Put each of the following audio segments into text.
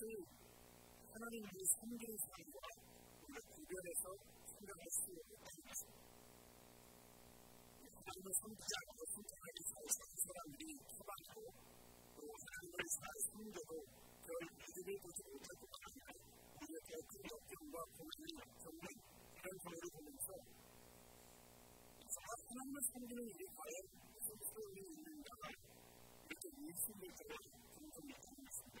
그 하나님 이 성경 속에서 우리가 구별해서 생각할 수 있다는 것입니다. 하나님을 섬기지 않고 성장하기 살아있는 그 사람들이 초반하또 하나님을 잘 섬겨도 별 이득을 보지 못할 것 같아요. 우리의 큰 역경과 고민이 겪 이런 고민을 보면서 하나님을 섬기는 일이 과연 무슨 소용이 있는가 이렇게 의심을 가지고 종 느끼는 것입니다.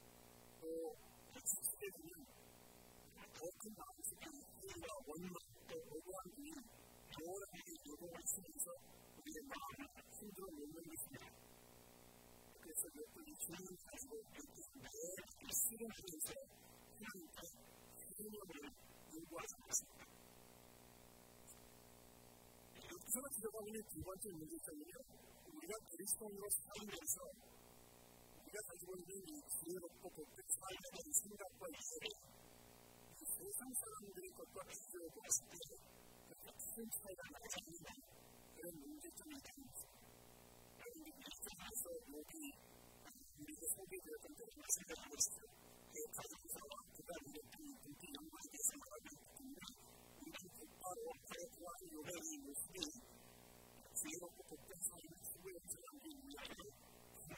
또 학습에 보면 더큰 마음의 안쓰와 원망 또 오버한 분이 겨울하게 노동을 쓰면서 우리의 마음을 힘들어 놓는 것입니다. 그래서 몇 분이 주님 가지고 이렇게 매일 수련하면서 하나님께 생명을 요구하지 않습니다. 여기서 들어가는 두 번째 문제점은요, 우리가 그리스도인으로 살면서 questa giovane di signora poco per fare una vicenda a qualsiasi se non sarà un diritto a qualsiasi lo può sapere perché ti senti fai la cosa di me per un lungo detto di tutto e un per un di tutti i lunghi che sembra di tutto un di tutto il paro che ho anche io vedo in questo video se io ho poco per fare una sicurezza di un di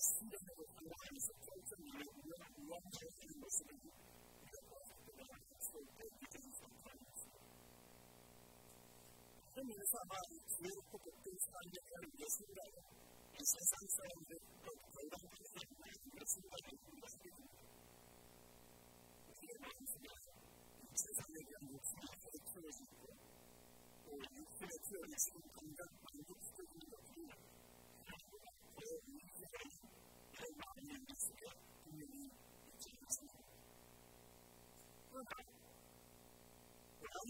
assistene, doth un alten stead stagnano mune longioriele 곳 incon, n EPPS despacurallius��면, debido jeозinem Never am Flout皆さん40, me visite veracemdol euer Ev declaring ques plantan! life sin sicach noact IPXE est per le omestandurs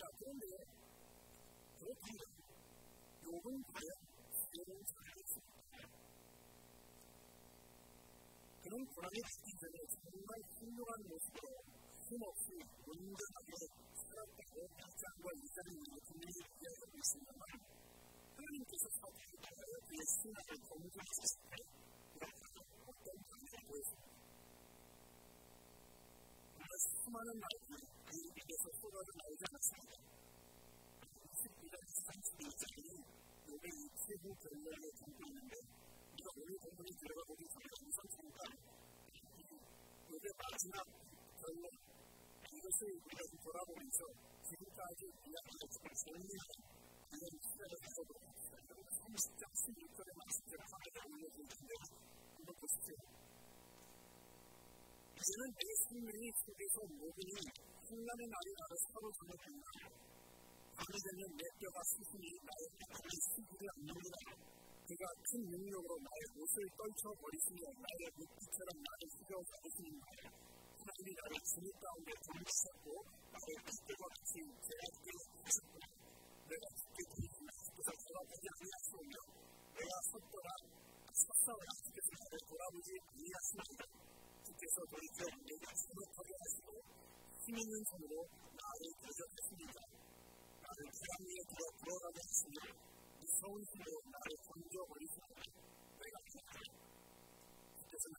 假中国和平有问题，谁能解决？可能本来是一直在从外新中国模式的苏某是文革的时候，虽然改革开放过一阵子，从那以后不是了嘛。当然就是说，改革也是那个从中是谁，然后我跟他们说，我们是慢慢来的，可以就是说到这来这样 그것을 리가 돌아보면서 지금까지 이야기를 전리가 이런 시대를 가져도 여러분 30장 16절에 말씀대로 하나님 올려줄 텐데 한번 보시죠. 이제는 내 생명이 속에서 모든 신나는 날이 나를 서로 전해준다. 밤이 되면 내 뼈가 수순이 나의 발을 쓰지를 않는구나. 그가 큰 능력으로 나의 옷을 떨쳐버리시며 나의 목빛처럼 나를 휘저어 가리시는 거야. manera absoluta donde el saco para el pístero sin crear que los de las que tienen las cosas que van a poner en la zona, de la factura, las pasadas que se han decorado y en la zona, y que se autorizan de la zona para la zona, sin ningún número, la reiteración de su vida, la reiteración de la prueba de la zona, y son solo la refundió por el zona, de la zona, que se han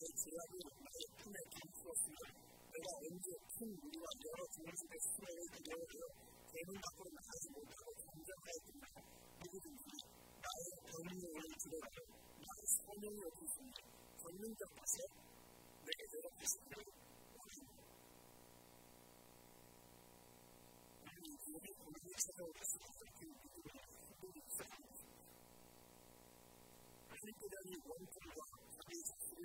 사람의 제약이 나의 품에 감추었으면 내가 언제 큰 무리와 여러 종류의 수레에 들여오려 대문 밖으로 나가지 못하고 잠잠하였던나 누구든지 나의 권위에 올릴 줄에라도 나의 소명이 없었으니 전능적 것에 내게 내려가시기를 원합니다. 우리 몸이 고민이 찾아오는 수밖에 믿음을 힘들이 시작합니다. 하나님께 대한 원통과 자기 자신을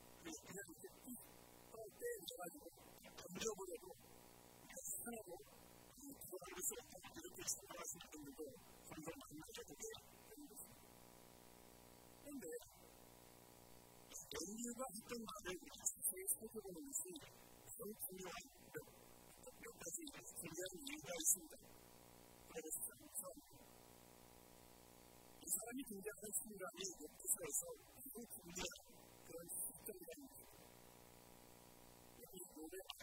그래서 그냥 이렇게 떼어져가지고 던져버려도 하고 그거를 쓰고 이렇게 생각할 수 있는데도 점점 만나자고 되는 것입니다. 그런데 연유가 했던 말을 자세히 살펴보는 것이 매우 중요한 몇 가지 중요한 이유가 있습니다. 그래서 이 사람이 등장한 순간이 목표에서 매우 중요한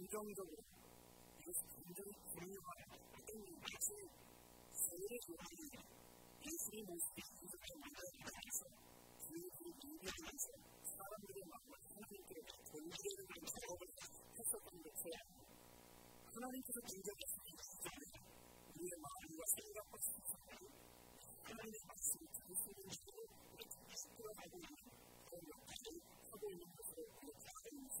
감정적으로 이것이 굉장히 중요한 어떤 마치 제일을 좋아 예수의 모습이 계속해 만들어지면서 주님이 미래하면서 사람들의 마음을 하나님께로 돌리려는 작업을 했었던 것에 하나님께서 굉장히 주시잖 우리의 마음과 생각과 생각을 하나님의 말씀을 당신을 주고 이렇게 다시 돌아가고 있는 그런 역할을 하고 있는 것으로 그렇게 하는 것이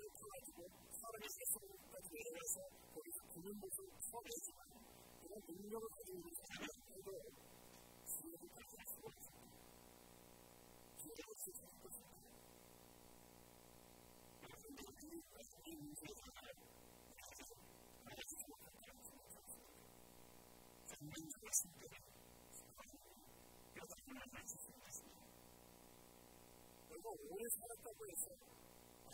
kaybı, sarıcısı, kaçırılması, polis kullanması, sonrası var. Buna dünyada sayılması, kaybı, sınırı kaçırılması var. Sınırı kaçırılması var. Ama o yüzden de bu yüzden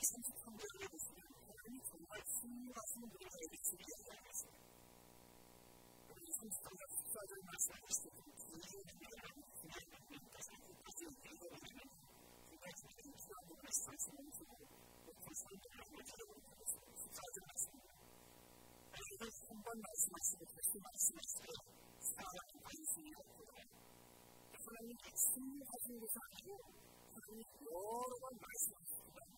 Bizim kurumlarımızın önemli konular simülasyon bölümleri sürüyoruz. Bizim sanatçı sayılmazlar işte bu sürücü bilgilerin sinirlerinin tasarruf etmesi ilgili Gerçekten İslam'ın mesajlarımızı ve Kur'an'ın mesajlarımızı sadece mesajlarımızı. Ayrıca bundan da mesajlarımızı, şu mesajlarımızı sağlayan payısını yapıyorlar. Efendim, sinir hazırlığı sanıyor. Sanıyor, doğrudan mesajlarımızı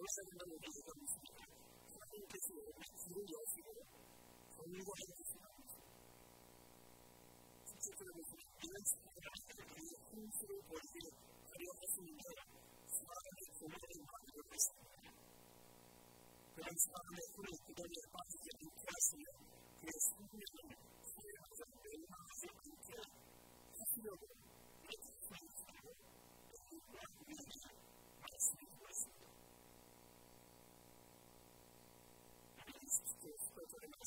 yaşlarında olduğu zaman Zaten kesin olmuş, sizin yaşlarında. Sonunu da hepsi Türkçe kırmızı, bilinç, yaşlarında bir yakın süre polisiyle kariyatmasında sınavda sonunda kaldırılmış. Fransa'da mesul etkileri yapan bir ülkesiyle kesinlikle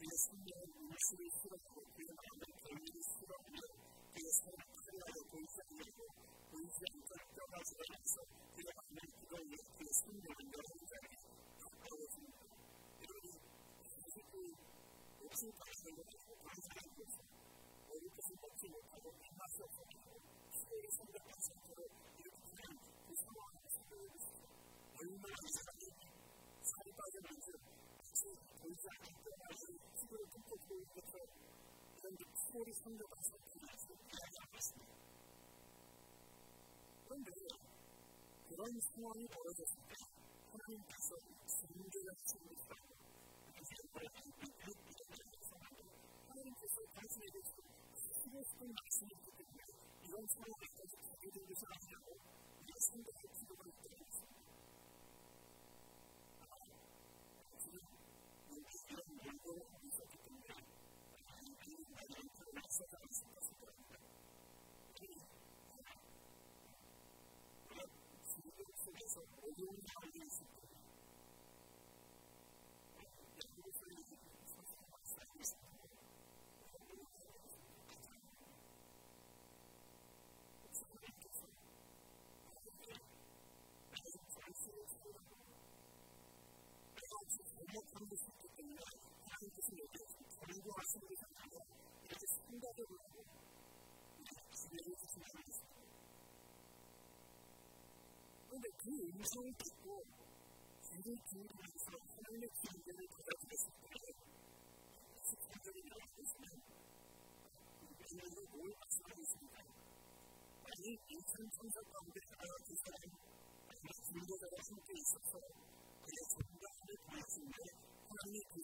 piyasaya ulaşır sıralı, firmanın kendi sıralı, piyasanın sıralı konusundaki bu yüzden tarafta bazılarınızı firmanın kitabı piyasanın yolundan verdi. Yani fiziki okul başlığında bazıları olsun. Oldukça okul okulu nasıl okulu? Piyasanda bazıları yürütülen piyasanın sıralı olsun. Oyunlar izlenir. Sayıda yabancı Kur'an-ı Kerim'de Kur'an tasarı sürüncüler sürüncüler Kur'an tasarı tasarı edilsin Sürüstün aksini tutuklar İran sonra haftada tutuklar Yasında hepsi de bıraktılar with us. 인생을 듣고 우리 교회에서 하나님의 존재를 들이지만는데 하나 두 사람 있그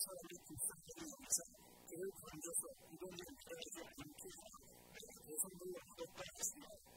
사람의 불쌍함을 넘어서 그를 건져서 이번에 돌아가지 않게 하여 내가 대성도 얻었다 했습니다.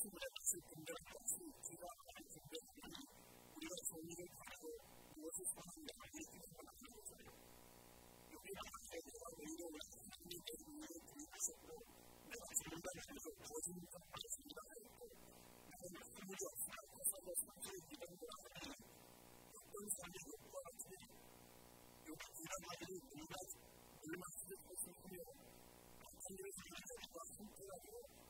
congresso e congresso que já vai entender que eu sou um cara que você fala de alguém que não vai fazer. Eu vi a matéria de uma menina, uma menina que me deu um curso para eu. Ela falou da minha coisa, eu não posso me dar tempo. Mas eu não fui muito afim, eu só gosto de ir para o lugar. Eu tenho saído do quarto, eu fui na madrugada, eu nasci com o meu. A igreja de Deus, eu faço um trabalho.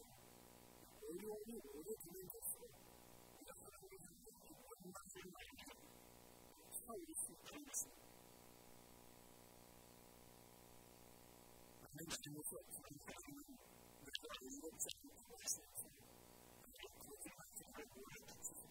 mi no l'ho retene in Caescu. Cosa? алист 票? Gopinasedis!... Ex caetaan aglis permetem? Solíский rang cholé IPK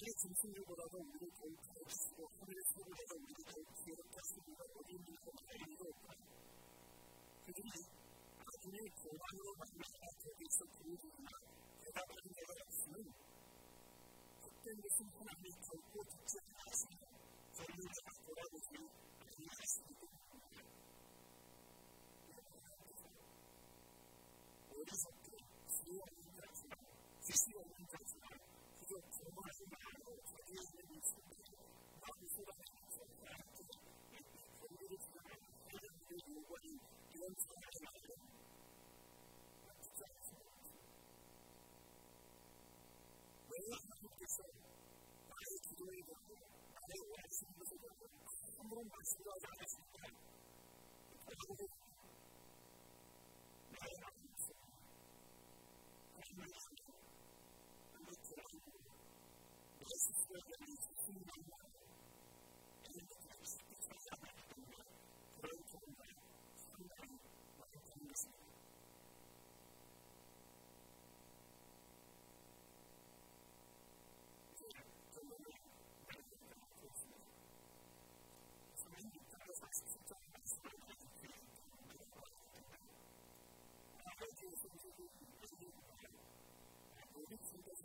Herkes sesini buradan biri koyacağız. Orta birisini buradan biri koyacağız. Yarım taşını buradan biri koyacağız. Biri koyacağız. Çünkü ne kolay olan bir hayatta bir sakını durma. Yarabanın yarasının. Tıpkın bizim sana bir kalkı tutacak aslında. Kendini daha kolay olsun. Kendini aslında. Öyle sattı. Suyu alınca açılan. Sesi alınca açılan. 就文化是大路。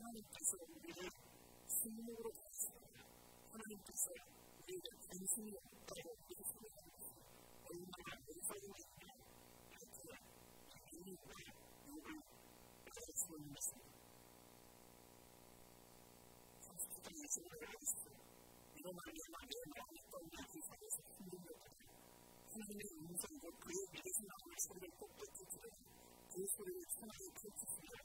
Hemen kızın biri sinirli vurup hemen kızın biri kendisini kapıp birisini yapmış. Onlara insanın içine hatıra, yeni ve yolu karıştırılması. Sonuçta yaşamı öğrenmişti. Bir olan yalan bir mahallette olan insanı sinirli yaptı. Sinirli insan bu kıyı birisini anlaştırıyor, toplu tutuyor. Kıyı sürüyor, sınavı tutuyor.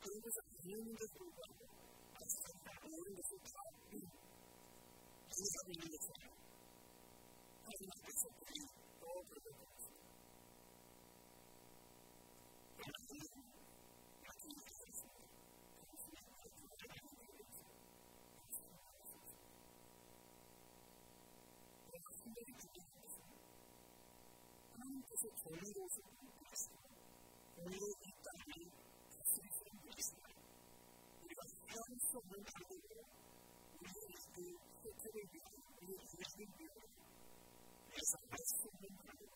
Paribus aeneum deus vulgarum, aestheri par aeneum in iesam inesima. Par aeneum deus utili nobile pontus. Ina irene, ictus estus estimus, parisine morit, morit, parisine morit, को बंद कर देते मुझे इसकी सच्चाई भी मुझे खुशी भी ऐसा बस को बंद कर देते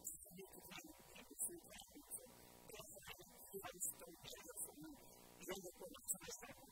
acerbicum plenum, in usurpera muncum, per acerbicum, in usurpera muncum,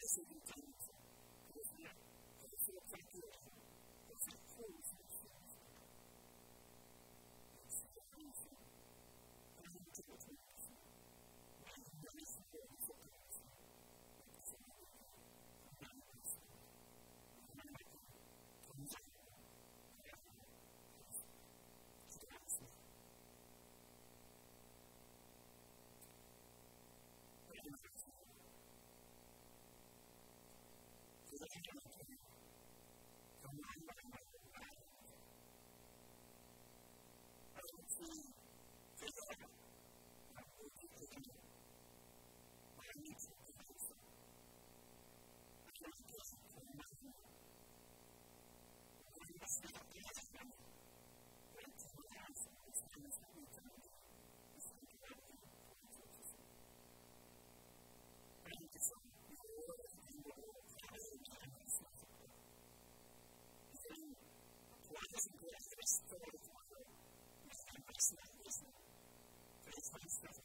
this is personne